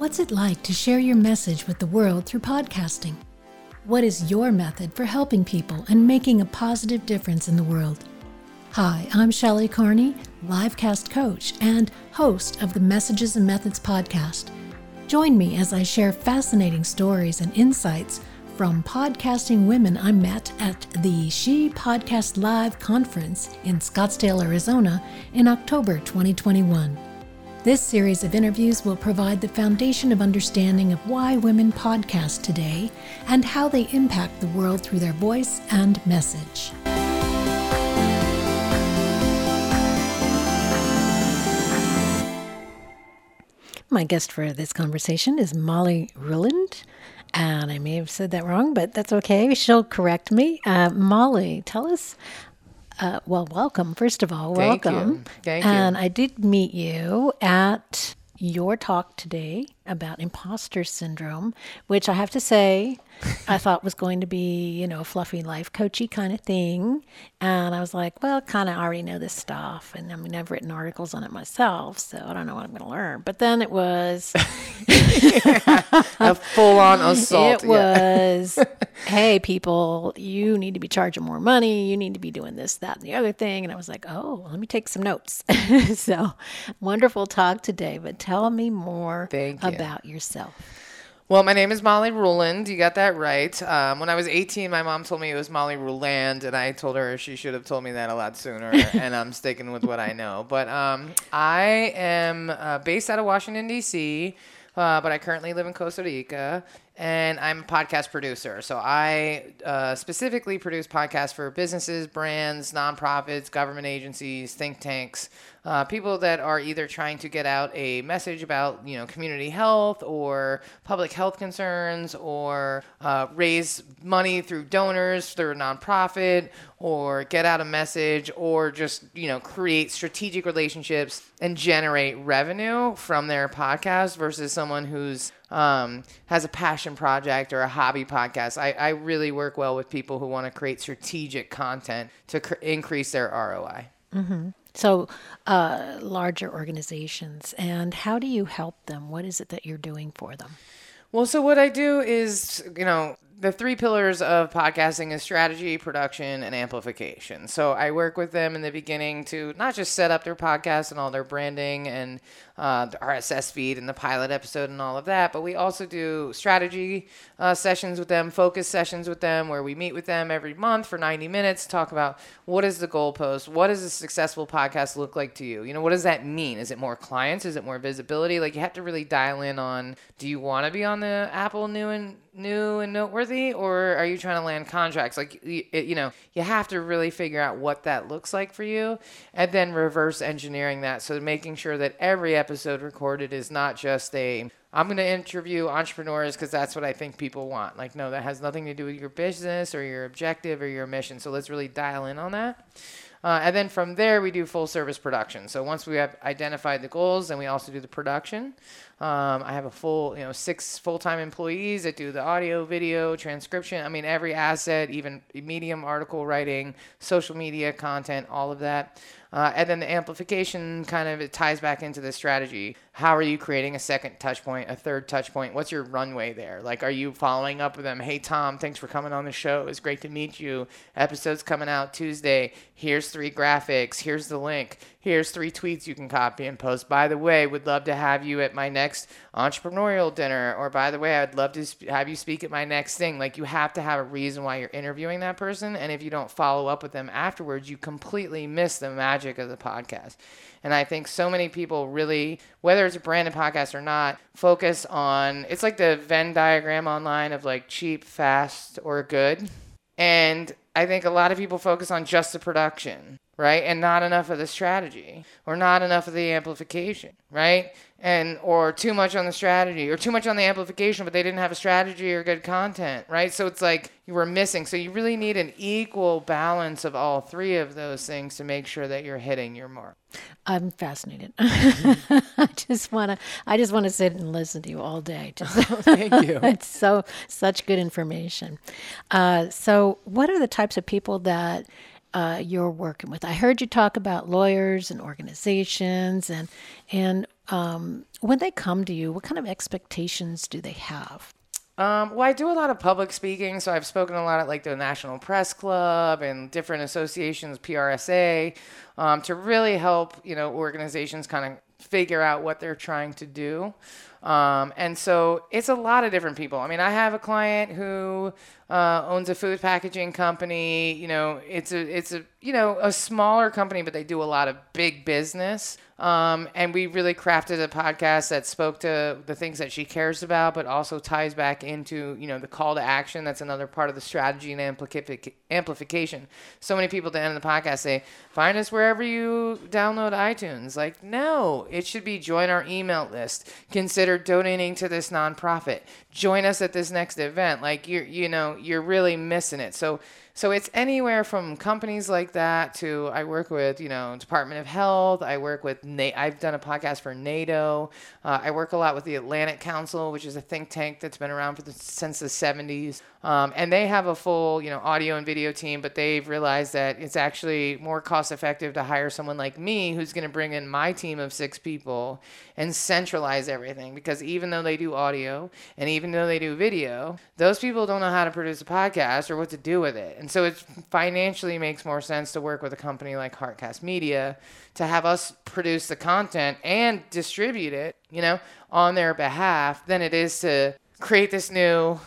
What's it like to share your message with the world through podcasting? What is your method for helping people and making a positive difference in the world? Hi, I'm Shelley Carney, livecast coach and host of the Messages and Methods podcast. Join me as I share fascinating stories and insights from podcasting women I met at the She Podcast Live conference in Scottsdale, Arizona in October 2021. This series of interviews will provide the foundation of understanding of why women podcast today and how they impact the world through their voice and message. My guest for this conversation is Molly Ruland. And I may have said that wrong, but that's okay. She'll correct me. Uh, Molly, tell us uh, well, welcome, first of all. Thank welcome. You. Thank you. And I did meet you at your talk today about imposter syndrome, which I have to say, I thought was going to be, you know, a fluffy life coachy kind of thing. And I was like, well, kind of already know this stuff. And I mean, I've written articles on it myself, so I don't know what I'm going to learn. But then it was a full on assault. It was, hey, people, you need to be charging more money. You need to be doing this, that, and the other thing. And I was like, oh, let me take some notes. so wonderful talk today. But tell me more Thank you. About yourself. Well, my name is Molly Ruland. You got that right. Um, when I was 18, my mom told me it was Molly Ruland, and I told her she should have told me that a lot sooner, and I'm sticking with what I know. But um, I am uh, based out of Washington, D.C., uh, but I currently live in Costa Rica, and I'm a podcast producer. So I uh, specifically produce podcasts for businesses, brands, nonprofits, government agencies, think tanks uh, people that are either trying to get out a message about you know community health or public health concerns or uh, raise money through donors through a nonprofit or get out a message or just you know create strategic relationships and generate revenue from their podcast versus someone who's um, has a passion project or a hobby podcast. I, I really work well with people who want to create strategic content to cr- increase their ROI. Mm-hmm. So, uh, larger organizations, and how do you help them? What is it that you're doing for them? Well, so what I do is, you know, the three pillars of podcasting is strategy, production, and amplification. So I work with them in the beginning to not just set up their podcast and all their branding and uh, the RSS feed and the pilot episode and all of that, but we also do strategy uh, sessions with them, focus sessions with them, where we meet with them every month for 90 minutes, talk about what is the goalpost, what does a successful podcast look like to you? You know, what does that mean? Is it more clients? Is it more visibility? Like you have to really dial in on do you want to be on the Apple new and new and noteworthy or are you trying to land contracts like you, you know you have to really figure out what that looks like for you and then reverse engineering that so making sure that every episode recorded is not just a i'm going to interview entrepreneurs because that's what i think people want. Like no that has nothing to do with your business or your objective or your mission. So let's really dial in on that uh, and then from there, we do full service production. So once we have identified the goals, then we also do the production. Um, I have a full, you know, six full time employees that do the audio, video, transcription. I mean, every asset, even medium article writing, social media content, all of that. Uh, and then the amplification kind of it ties back into the strategy. How are you creating a second touch point, a third touch point? What's your runway there? Like, are you following up with them? Hey, Tom, thanks for coming on the show. It's great to meet you. Episode's coming out Tuesday. Here's three graphics. Here's the link here's three tweets you can copy and post. By the way, would love to have you at my next entrepreneurial dinner. Or by the way, I'd love to have you speak at my next thing. Like you have to have a reason why you're interviewing that person. And if you don't follow up with them afterwards, you completely miss the magic of the podcast. And I think so many people really, whether it's a branded podcast or not, focus on it's like the Venn diagram online of like cheap, fast, or good. And I think a lot of people focus on just the production right? And not enough of the strategy or not enough of the amplification, right? And or too much on the strategy or too much on the amplification, but they didn't have a strategy or good content, right? So it's like you were missing. So you really need an equal balance of all three of those things to make sure that you're hitting your mark. I'm fascinated. I just want to I just want to sit and listen to you all day. Just, Thank you. it's so such good information. Uh, so, what are the types of people that uh, you're working with. I heard you talk about lawyers and organizations, and and um, when they come to you, what kind of expectations do they have? Um, well, I do a lot of public speaking, so I've spoken a lot at like the National Press Club and different associations, PRSA, um, to really help you know organizations kind of figure out what they're trying to do. Um, and so it's a lot of different people. I mean, I have a client who uh, owns a food packaging company. You know, it's a it's a you know a smaller company, but they do a lot of big business. Um, and we really crafted a podcast that spoke to the things that she cares about, but also ties back into, you know, the call to action. That's another part of the strategy and amplific- amplification. So many people at the end of the podcast say, find us wherever you download iTunes. Like, no, it should be join our email list. Consider donating to this nonprofit. Join us at this next event. Like, you're, you know, you're really missing it. So, so it's anywhere from companies like that to I work with, you know, Department of Health. I work with, Na- I've done a podcast for NATO. Uh, I work a lot with the Atlantic Council, which is a think tank that's been around for the, since the 70s. Um, and they have a full, you know, audio and video team, but they've realized that it's actually more cost effective to hire someone like me who's going to bring in my team of six people and centralize everything. Because even though they do audio and even though they do video, those people don't know how to produce a podcast or what to do with it. And so it financially makes more sense to work with a company like Heartcast Media to have us produce the content and distribute it, you know, on their behalf than it is to create this new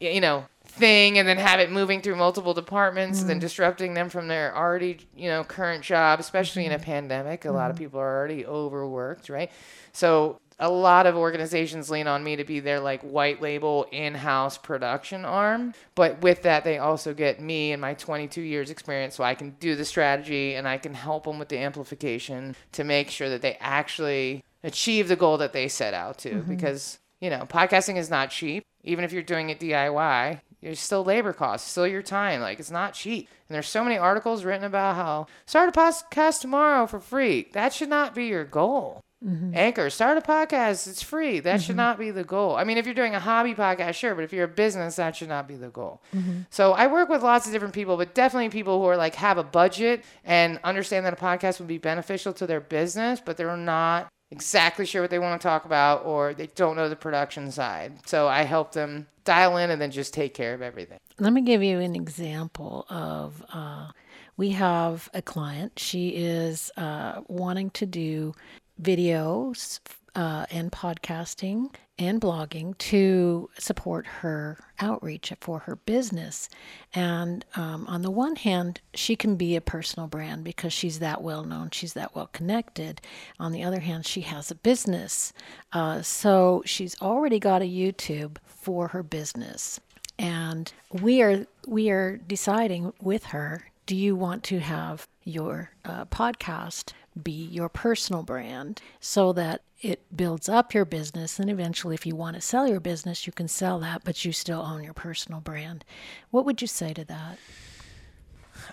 you know thing and then have it moving through multiple departments and then mm-hmm. disrupting them from their already you know current job especially in a mm-hmm. pandemic. A lot of mm-hmm. people are already overworked right? So a lot of organizations lean on me to be their like white label in-house production arm. But with that they also get me and my 22 years experience so i can do the strategy and i can help them with the amplification to make sure that they actually achieve the goal that they set out to. Mm-hmm. Because you know podcasting is not cheap. Even if you're doing it diy there's still labor costs still your time. Like it's not cheap. And there's so many articles written about how start a podcast tomorrow for free. That should not be your goal Anchor, start a podcast. It's free. That should not be the goal. I mean, if you're doing a hobby podcast, sure, but if you're a business, that should not be the goal. So I work with lots of different people, but definitely people who are like have a budget and understand that a podcast would be beneficial to their business, but they're not exactly sure what they want to talk about or they don't know the production side. So I help them dial in and then just take care of everything. Let me give you an example of uh, we have a client. She is uh, wanting to do videos uh, and podcasting and blogging to support her outreach for her business. And um, on the one hand, she can be a personal brand because she's that well known, she's that well connected. On the other hand, she has a business. Uh, so she's already got a YouTube for her business. And we are we are deciding with her do you want to have your uh, podcast be your personal brand so that it builds up your business and eventually if you want to sell your business you can sell that but you still own your personal brand what would you say to that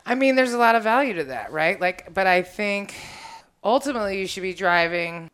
I mean, there's a lot of value to that, right? Like, but I think ultimately you should be driving.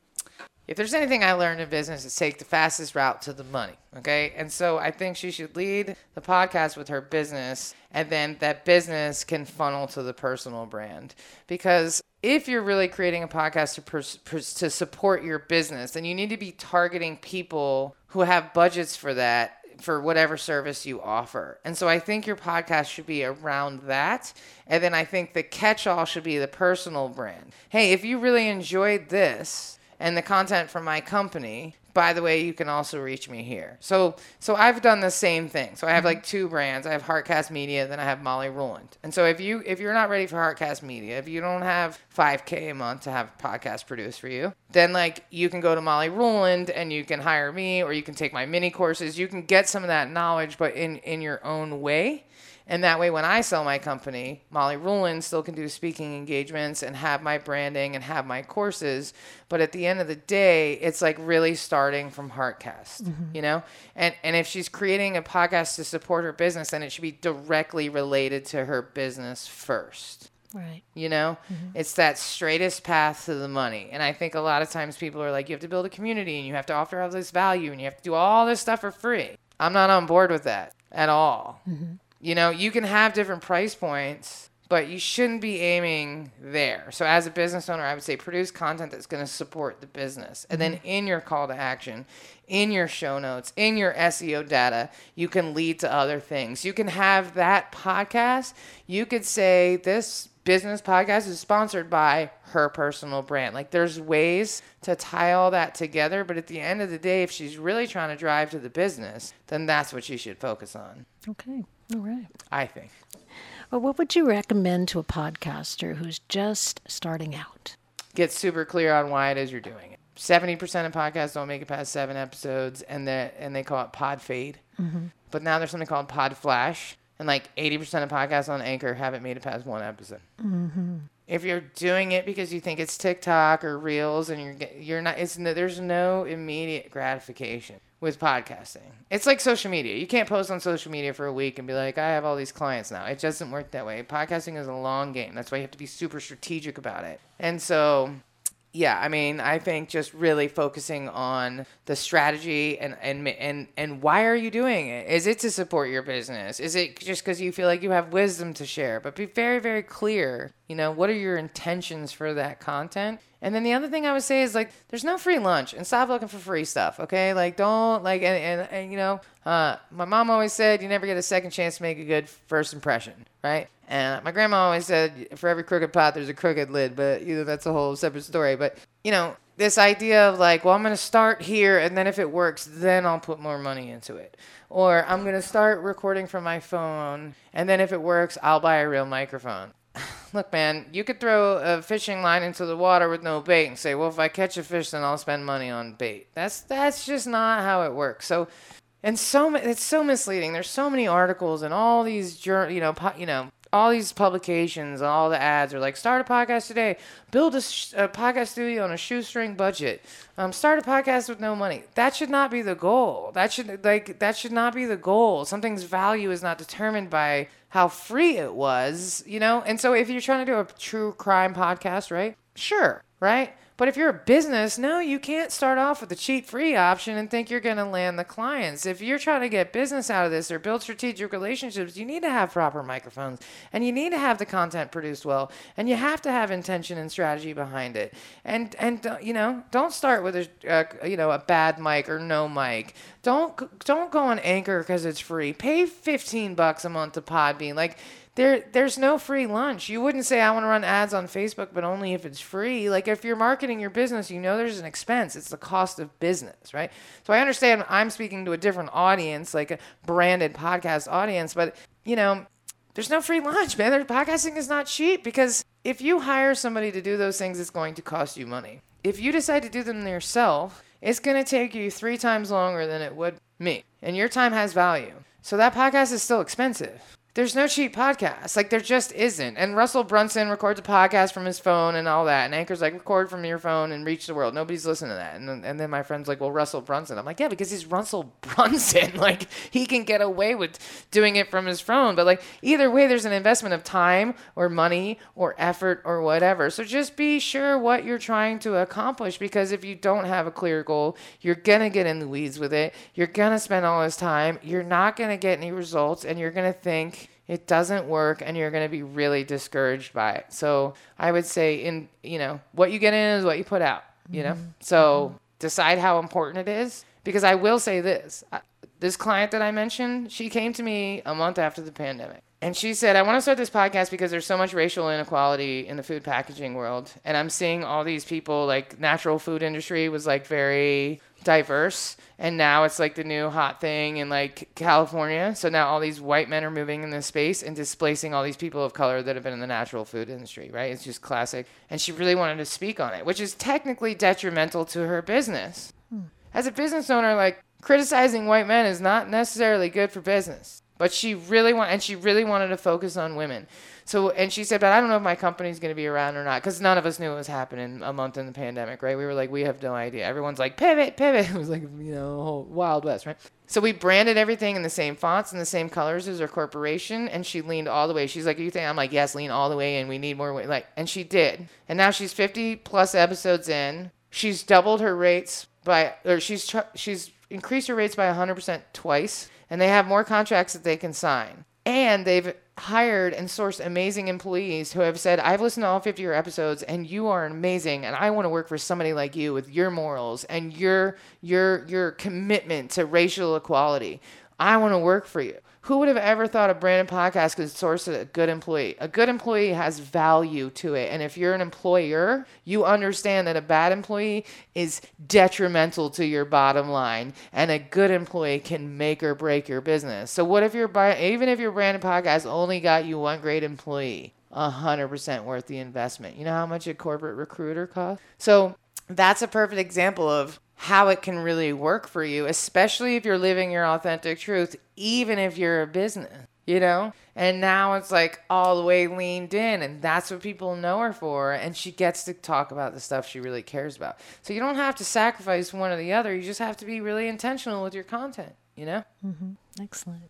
If there's anything I learned in business, it's take the fastest route to the money. Okay. And so I think she should lead the podcast with her business, and then that business can funnel to the personal brand. Because if you're really creating a podcast to, pers- pers- to support your business, then you need to be targeting people who have budgets for that for whatever service you offer. And so I think your podcast should be around that. And then I think the catch all should be the personal brand. Hey, if you really enjoyed this and the content from my company, by the way, you can also reach me here. So so I've done the same thing. So I have mm-hmm. like two brands. I have Heartcast Media, then I have Molly Ruland. And so if you if you're not ready for Heartcast Media, if you don't have 5k a month to have a podcast produced for you, then like you can go to Molly Ruland and you can hire me or you can take my mini courses. You can get some of that knowledge but in in your own way. And that way, when I sell my company, Molly Ruland still can do speaking engagements and have my branding and have my courses. But at the end of the day, it's like really starting from Heartcast, mm-hmm. you know? And, and if she's creating a podcast to support her business, then it should be directly related to her business first. right You know, mm-hmm. it's that straightest path to the money. And I think a lot of times people are like, you have to build a community and you have to offer all this value and you have to do all this stuff for free. I'm not on board with that at all. Mm-hmm. You know, you can have different price points, but you shouldn't be aiming there. So, as a business owner, I would say produce content that's going to support the business. And then mm-hmm. in your call to action, in your show notes, in your SEO data, you can lead to other things. You can have that podcast. You could say, This business podcast is sponsored by her personal brand. Like, there's ways to tie all that together. But at the end of the day, if she's really trying to drive to the business, then that's what she should focus on, Okay. All right. I think. Well, what would you recommend to a podcaster who's just starting out? get super clear on why it is you're doing it. Seventy percent of podcasts don't make it past seven episodes, and and they call it pod fade. Mm-hmm. But now there's something called pod flash, and like eighty percent of podcasts on Anchor haven't made it past one episode. Mm-hmm. If you're doing it because you think it's TikTok or Reels, and you're you're not, it's no, there's no immediate gratification with podcasting. It's like social media. You can't post on social media for a week and be like, I have all these clients now. It doesn't work that way. Podcasting is a long game. That's why you have to be super strategic about it. And so yeah, I mean, I think just really focusing on the strategy and and and and why are you doing it? Is it to support your business? Is it just because you feel like you have wisdom to share? But be very very clear. You know, what are your intentions for that content? And then the other thing I would say is like, there's no free lunch, and stop looking for free stuff. Okay, like don't like and and, and you know, uh, my mom always said you never get a second chance to make a good first impression, right? And my grandma always said, for every crooked pot, there's a crooked lid. But you know, that's a whole separate story. But you know, this idea of like, well, I'm gonna start here, and then if it works, then I'll put more money into it. Or I'm gonna start recording from my phone, and then if it works, I'll buy a real microphone. Look, man, you could throw a fishing line into the water with no bait and say, well, if I catch a fish, then I'll spend money on bait. That's that's just not how it works. So and so it's so misleading. There's so many articles and all these you know you know all these publications all the ads are like start a podcast today, build a, sh- a podcast studio on a shoestring budget, um, start a podcast with no money. That should not be the goal. That should like that should not be the goal. Something's value is not determined by how free it was, you know. And so if you're trying to do a true crime podcast, right? Sure, right? But if you're a business, no, you can't start off with the cheat free option and think you're going to land the clients. If you're trying to get business out of this or build strategic relationships, you need to have proper microphones and you need to have the content produced well and you have to have intention and strategy behind it. And and uh, you know, don't start with a uh, you know, a bad mic or no mic. Don't don't go on Anchor cuz it's free. Pay 15 bucks a month to Podbean. Like there there's no free lunch. You wouldn't say I want to run ads on Facebook, but only if it's free. Like if you're marketing your business, you know there's an expense. It's the cost of business, right? So I understand I'm speaking to a different audience, like a branded podcast audience, but you know, there's no free lunch, man. Podcasting is not cheap because if you hire somebody to do those things, it's going to cost you money. If you decide to do them yourself, it's going to take you three times longer than it would me. And your time has value. So that podcast is still expensive. There's no cheap podcast. Like there just isn't. And Russell Brunson records a podcast from his phone and all that. And Anchor's like, record from your phone and reach the world. Nobody's listening to that. And then, and then my friend's like, well, Russell Brunson. I'm like, yeah, because he's Russell Brunson. like he can get away with doing it from his phone. But like either way, there's an investment of time or money or effort or whatever. So just be sure what you're trying to accomplish because if you don't have a clear goal, you're going to get in the weeds with it. You're going to spend all this time. You're not going to get any results and you're going to think, it doesn't work and you're going to be really discouraged by it. So I would say in, you know, what you get in is what you put out, you know? Mm-hmm. So mm-hmm. decide how important it is because I will say this. This client that I mentioned, she came to me a month after the pandemic. And she said, I want to start this podcast because there's so much racial inequality in the food packaging world. And I'm seeing all these people, like, natural food industry was like very diverse. And now it's like the new hot thing in like California. So now all these white men are moving in this space and displacing all these people of color that have been in the natural food industry, right? It's just classic. And she really wanted to speak on it, which is technically detrimental to her business. Hmm. As a business owner, like criticizing white men is not necessarily good for business. But she really want, and she really wanted to focus on women. So, and she said, but I don't know if my company's going to be around or not, because none of us knew it was happening a month in the pandemic, right? We were like, we have no idea. Everyone's like, pivot, pivot. It was like, you know, wild west, right? So we branded everything in the same fonts and the same colors as our corporation, and she leaned all the way. She's like, "You think?" I'm like, "Yes, lean all the way, and we need more." Way. Like, and she did. And now she's 50 plus episodes in. She's doubled her rates by, or she's she's increased her rates by 100% twice, and they have more contracts that they can sign. And they've hired and sourced amazing employees who have said, I've listened to all 50 of your episodes and you are amazing and I want to work for somebody like you with your morals and your your your commitment to racial equality. I want to work for you. Who would have ever thought a branded podcast could source a good employee? A good employee has value to it. And if you're an employer, you understand that a bad employee is detrimental to your bottom line. And a good employee can make or break your business. So what if your even if your branded podcast only got you one great employee? 100% worth the investment. You know how much a corporate recruiter costs? So that's a perfect example of how it can really work for you, especially if you're living your authentic truth, even if you're a business, you know? And now it's like all the way leaned in, and that's what people know her for. And she gets to talk about the stuff she really cares about. So you don't have to sacrifice one or the other, you just have to be really intentional with your content, you know? Mm-hmm. Excellent.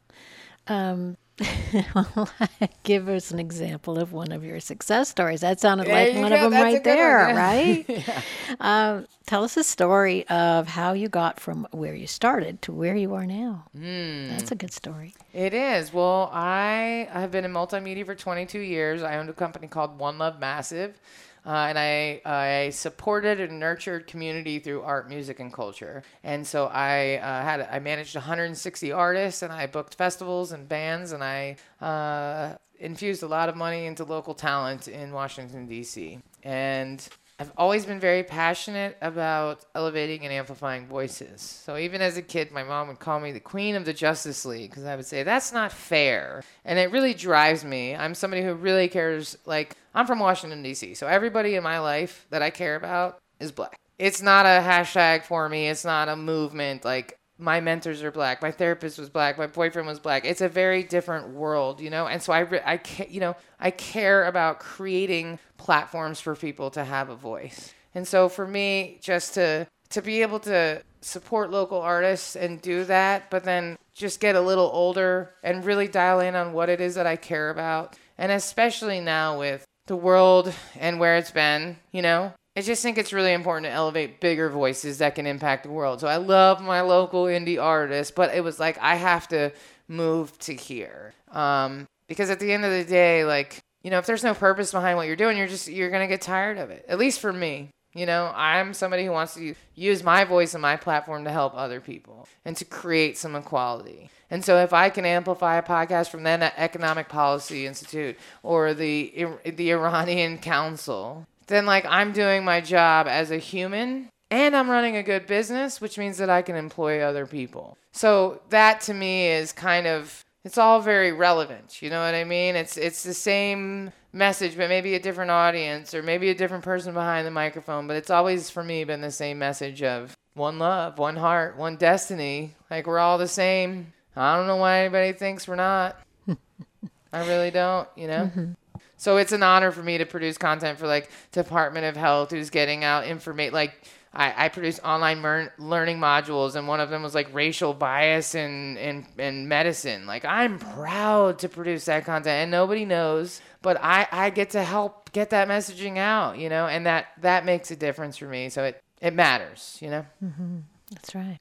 Um, give us an example of one of your success stories. That sounded like one go. of them That's right there, one, yeah. right? yeah. Um, tell us a story of how you got from where you started to where you are now. Mm. That's a good story. It is. Well, I have been in multimedia for 22 years. I owned a company called One Love Massive. Uh, and I, I supported and nurtured community through art, music, and culture. And so I uh, had I managed 160 artists, and I booked festivals and bands, and I uh, infused a lot of money into local talent in Washington D.C. And I've always been very passionate about elevating and amplifying voices. So even as a kid, my mom would call me the queen of the Justice League because I would say that's not fair, and it really drives me. I'm somebody who really cares. Like I'm from Washington D.C., so everybody in my life that I care about is black. It's not a hashtag for me. It's not a movement. Like my mentors are black. My therapist was black. My boyfriend was black. It's a very different world, you know. And so I, I, you know, I care about creating platforms for people to have a voice. And so for me, just to to be able to support local artists and do that, but then just get a little older and really dial in on what it is that I care about. And especially now with the world and where it's been, you know, I just think it's really important to elevate bigger voices that can impact the world. So I love my local indie artists, but it was like I have to move to here. Um, because at the end of the day, like you know, if there's no purpose behind what you're doing, you're just you're gonna get tired of it. At least for me. You know, I'm somebody who wants to use my voice and my platform to help other people and to create some equality. And so, if I can amplify a podcast from then Economic Policy Institute or the the Iranian Council, then like I'm doing my job as a human and I'm running a good business, which means that I can employ other people. So that to me is kind of it's all very relevant. You know what I mean? It's it's the same message, but maybe a different audience or maybe a different person behind the microphone. But it's always for me been the same message of one love, one heart, one destiny. Like we're all the same. I don't know why anybody thinks we're not. I really don't. You know. Mm-hmm. So it's an honor for me to produce content for like Department of Health, who's getting out information like I, I produced online mer- learning modules, and one of them was like racial bias in, in, in medicine. Like, I'm proud to produce that content, and nobody knows, but I, I get to help get that messaging out, you know, and that, that makes a difference for me. So it, it matters, you know? Mm-hmm. That's right.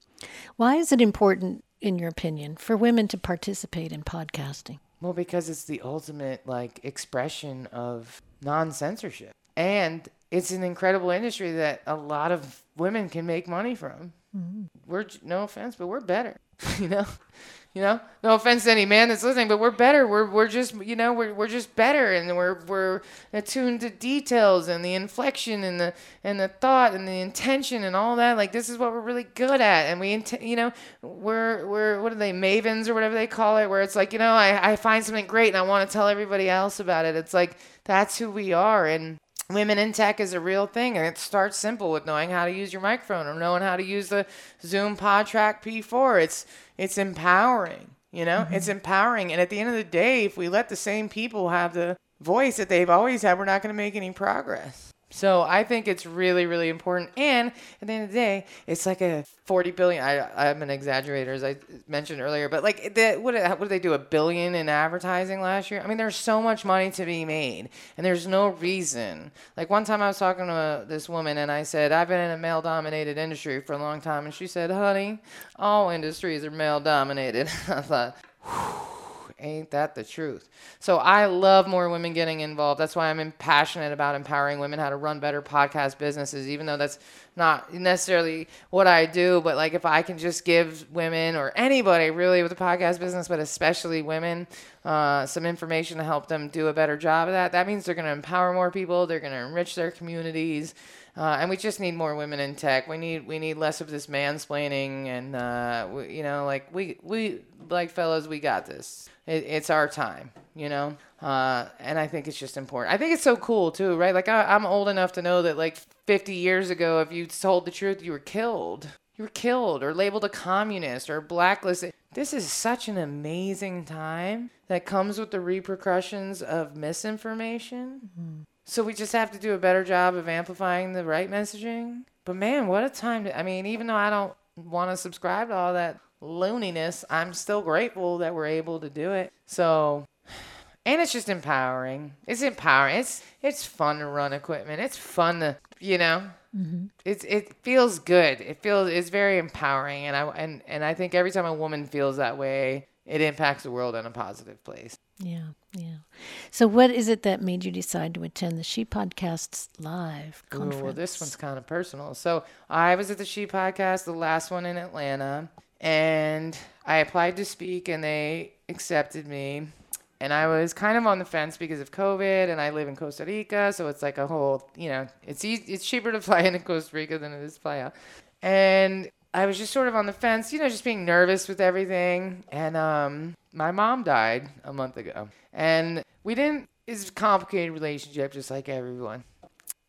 Why is it important, in your opinion, for women to participate in podcasting? Well, because it's the ultimate like expression of non censorship. And it's an incredible industry that a lot of women can make money from. Mm-hmm. We're no offense, but we're better. you know, you know, no offense to any man that's listening, but we're better. We're we're just you know we're we're just better, and we're we're attuned to details and the inflection and the and the thought and the intention and all that. Like this is what we're really good at, and we int- you know we're we're what are they mavens or whatever they call it, where it's like you know I I find something great and I want to tell everybody else about it. It's like that's who we are, and women in tech is a real thing and it starts simple with knowing how to use your microphone or knowing how to use the zoom PodTrak p4 it's it's empowering you know? Mm-hmm. it's empowering and at the end of the day if we let the same people have the voice that they've always had we're not going to make any progress so I think it's really, really important. And at the end of the day, it's like a 40 billion. I, I'm an exaggerator, as I mentioned earlier, but like, the, what, what did they do? A billion in advertising last year? I mean, there's so much money to be made, and there's no reason. Like, one time I was talking to this woman, and I said, I've been in a male dominated industry for a long time. And she said, honey, all industries are male dominated. I thought, Whew Ain't that the truth? So I love more women getting involved. That's why I'm passionate about empowering women how to run better podcast businesses, even though that's not necessarily what I do. But like if I can just give women or anybody really with a podcast business, but especially women, uh, some information to help them do a better job of that, that means they're going to empower more people. They're going to enrich their communities. Uh, and we just need more women in tech. We need we need less of this mansplaining, and uh, we, you know, like we we like fellas, we got this. It, it's our time, you know. Uh, and I think it's just important. I think it's so cool too, right? Like I, I'm old enough to know that like 50 years ago, if you told the truth, you were killed. You were killed or labeled a communist or blacklisted. This is such an amazing time that comes with the repercussions of misinformation. Mm-hmm so we just have to do a better job of amplifying the right messaging. But man, what a time to, I mean, even though I don't want to subscribe to all that looniness, I'm still grateful that we're able to do it. So, and it's just empowering. It's empowering. It's it's fun to run equipment. It's fun to, you know, mm-hmm. it's it feels good. It feels it's very empowering, and I and and I think every time a woman feels that way, it impacts the world in a positive place. Yeah, yeah. So, what is it that made you decide to attend the She Podcasts live conference? Ooh, well, this one's kind of personal. So, I was at the She Podcast, the last one in Atlanta, and I applied to speak, and they accepted me. And I was kind of on the fence because of COVID, and I live in Costa Rica, so it's like a whole, you know, it's easy, it's cheaper to fly into Costa Rica than it is to fly out. And I was just sort of on the fence, you know, just being nervous with everything. And um, my mom died a month ago, and we didn't. It's a complicated relationship, just like everyone.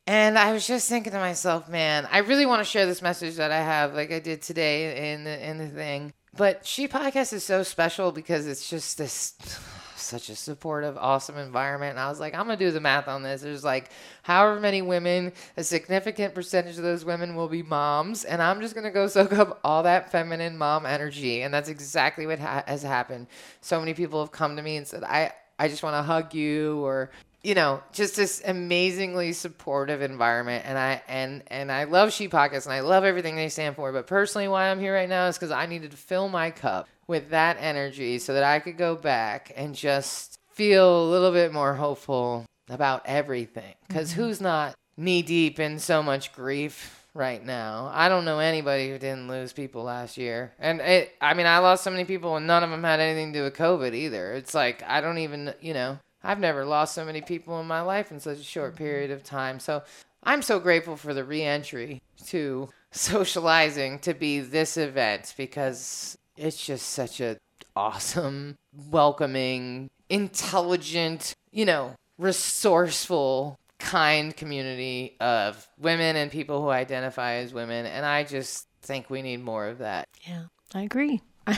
And I was just thinking to myself, man, I really want to share this message that I have, like I did today in the in the thing. But She Podcast is so special because it's just this such a supportive, awesome environment. And I was like, I'm gonna do the math on this. There's like however many women, a significant percentage of those women will be moms, and I'm just gonna go soak up all that feminine mom energy. And that's exactly what ha- has happened. So many people have come to me and said, I I just want to hug you or you know, just this amazingly supportive environment. And I and and I love She Podcasts and I love everything they stand for. But personally, why I'm here right now is because I needed to fill my cup with that energy so that I could go back and just feel a little bit more hopeful about everything. Because mm-hmm. who's not knee deep in so much grief right now? I don't know anybody who didn't lose people last year. And it, I mean, I lost so many people and none of them had anything to do with COVID either. It's like, I don't even, you know, I've never lost so many people in my life in such a short mm-hmm. period of time. So I'm so grateful for the reentry to socializing to be this event because it's just such a awesome, welcoming, intelligent, you know, resourceful, kind community of women and people who identify as women. And I just think we need more of that. Yeah, I agree.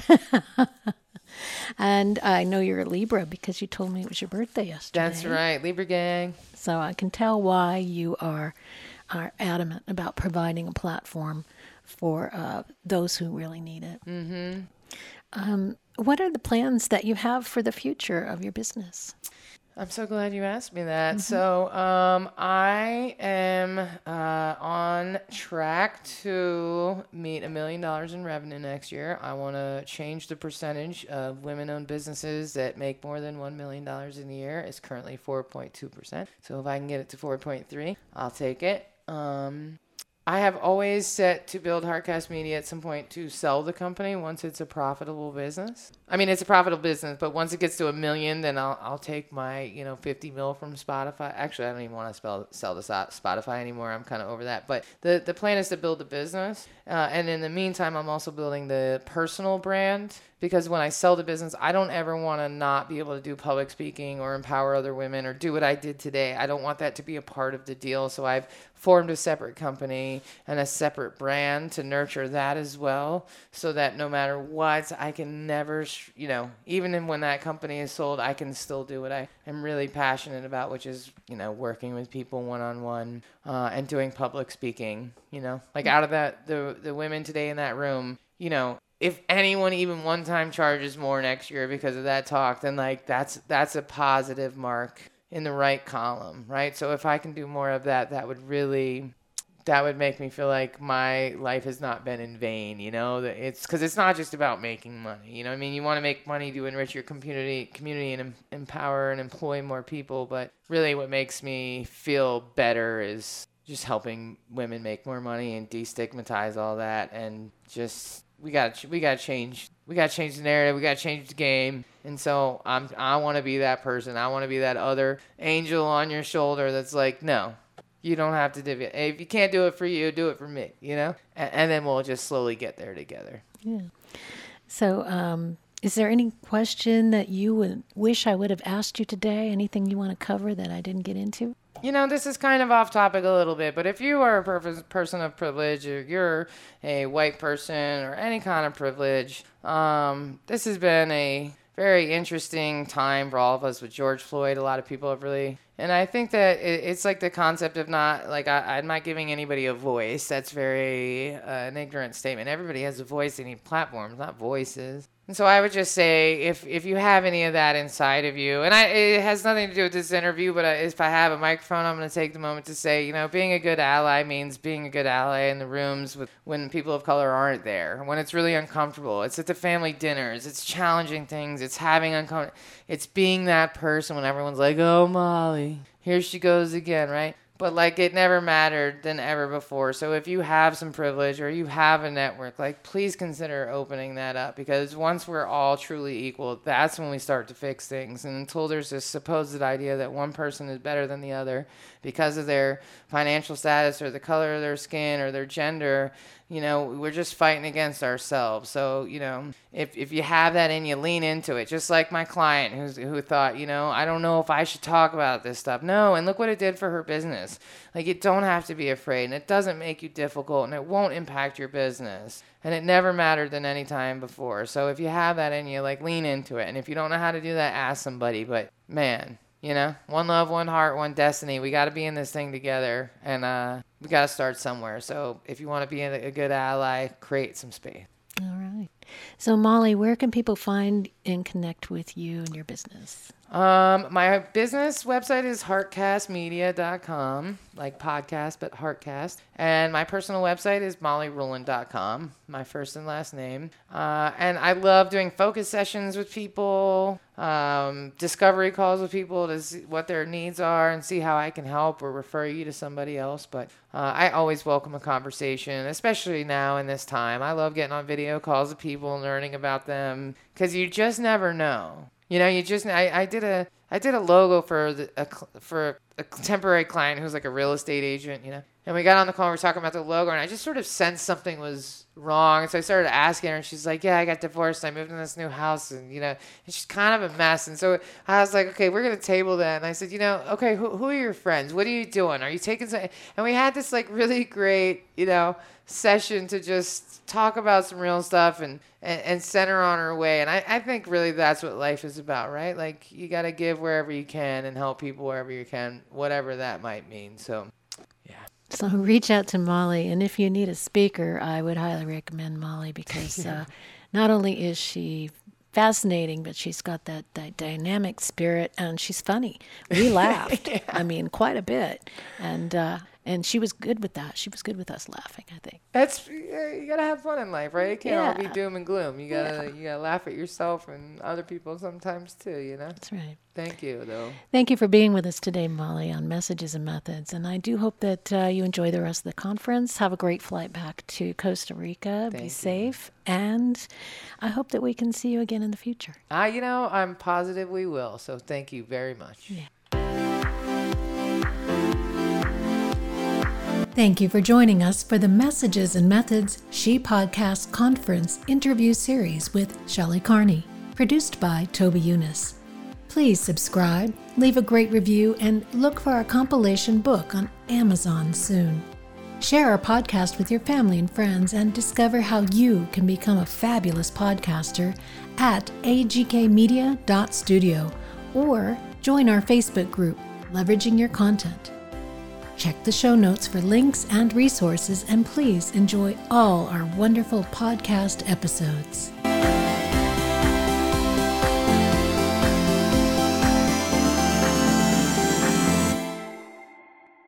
and I know you're a Libra because you told me it was your birthday yesterday. That's right, Libra gang. So I can tell why you are are adamant about providing a platform for uh, those who really need it. Mm-hmm. Um, what are the plans that you have for the future of your business? I'm so glad you asked me that. Mm-hmm. So, um, I am uh, on track to meet a million dollars in revenue next year. I want to change the percentage of women owned businesses that make more than $1 million in a year. It's currently 4.2%. So, if I can get it to 4.3, I'll take it. Um, I have always set to build Heartcast Media at some point to sell the company once it's a profitable business. I mean, it's a profitable business, but once it gets to a million, then I'll, I'll take my, you know, 50 mil from Spotify. Actually, I don't even want to spell, sell to Spotify anymore. I'm kind of over that. But the, the plan is to build the business. Uh, and in the meantime, I'm also building the personal brand because when I sell the business, I don't ever want to not be able to do public speaking or empower other women or do what I did today. I don't want that to be a part of the deal. So I've formed a separate company and a separate brand to nurture that as well so that no matter what, I can never, you know, even when that company is sold, I can still do what I am really passionate about, which is, you know, working with people one on one and doing public speaking, you know, like mm. out of that, the, the women today in that room, you know, if anyone even one time charges more next year because of that talk, then like that's that's a positive mark in the right column, right? So if I can do more of that, that would really that would make me feel like my life has not been in vain. You know, it's because it's not just about making money. You know, I mean, you want to make money to enrich your community, community, and em- empower and employ more people. But really, what makes me feel better is just helping women make more money and destigmatize all that, and just we got we got to change. We got to change the narrative. We got to change the game. And so I'm I want to be that person. I want to be that other angel on your shoulder that's like, no, you don't have to do it. If you can't do it for you, do it for me, you know? And, and then we'll just slowly get there together. Yeah. So, um, is there any question that you would wish I would have asked you today? Anything you want to cover that I didn't get into? You know, this is kind of off topic a little bit, but if you are a per- person of privilege, or you're a white person, or any kind of privilege, um, this has been a very interesting time for all of us with George Floyd. A lot of people have really, and I think that it, it's like the concept of not like I, I'm not giving anybody a voice. That's very uh, an ignorant statement. Everybody has a voice. They need platforms, not voices. And so I would just say, if if you have any of that inside of you, and I, it has nothing to do with this interview, but if I have a microphone, I'm going to take the moment to say, you know, being a good ally means being a good ally in the rooms with when people of color aren't there, when it's really uncomfortable. It's at the family dinners. It's challenging things. It's having uncomfortable. It's being that person when everyone's like, oh Molly, here she goes again, right? But like it never mattered than ever before. So if you have some privilege or you have a network, like please consider opening that up because once we're all truly equal, that's when we start to fix things. And until there's this supposed idea that one person is better than the other because of their financial status or the color of their skin or their gender, you know, we're just fighting against ourselves. So, you know, if, if you have that and you, lean into it. Just like my client who's, who thought, you know, I don't know if I should talk about this stuff. No, and look what it did for her business. Like, you don't have to be afraid, and it doesn't make you difficult, and it won't impact your business. And it never mattered than any time before. So if you have that in you, like, lean into it. And if you don't know how to do that, ask somebody. But man, you know, one love, one heart, one destiny. We got to be in this thing together, and uh, we got to start somewhere. So if you want to be a good ally, create some space. All right. So Molly, where can people find and connect with you and your business? Um, my business website is heartcastmedia.com, like podcast, but heartcast. And my personal website is mollyruland.com, my first and last name. Uh, and I love doing focus sessions with people, um, discovery calls with people to see what their needs are and see how I can help or refer you to somebody else. But uh, I always welcome a conversation, especially now in this time. I love getting on video calls with people and learning about them because you just never know. You know, you just I, I did a I did a logo for the, a for a temporary client who's like a real estate agent, you know. And we got on the call and we are talking about the logo and I just sort of sensed something was wrong. And so I started asking her and she's like, Yeah, I got divorced. I moved in this new house and you know, and she's kind of a mess. And so I was like, Okay, we're gonna table that and I said, you know, okay, who, who are your friends? What are you doing? Are you taking some and we had this like really great, you know, session to just talk about some real stuff and, and, and center on her way. And I, I think really that's what life is about, right? Like you got to give wherever you can and help people wherever you can, whatever that might mean. So. So reach out to Molly. And if you need a speaker, I would highly recommend Molly because yeah. uh, not only is she fascinating, but she's got that, that dynamic spirit and she's funny. We laughed, yeah. I mean, quite a bit. And, uh, and she was good with that. She was good with us laughing. I think that's you gotta have fun in life, right? It can't yeah. all be doom and gloom. You gotta yeah. you gotta laugh at yourself and other people sometimes too. You know. That's right. Thank you, though. Thank you for being with us today, Molly, on Messages and Methods. And I do hope that uh, you enjoy the rest of the conference. Have a great flight back to Costa Rica. Thank Be you. safe, and I hope that we can see you again in the future. Ah, uh, you know, I'm positive we will. So thank you very much. Yeah. Thank you for joining us for the Messages and Methods She Podcast Conference interview series with Shelley Carney, produced by Toby Younis. Please subscribe, leave a great review, and look for our compilation book on Amazon soon. Share our podcast with your family and friends and discover how you can become a fabulous podcaster at agkmedia.studio or join our Facebook group, Leveraging Your Content. Check the show notes for links and resources, and please enjoy all our wonderful podcast episodes.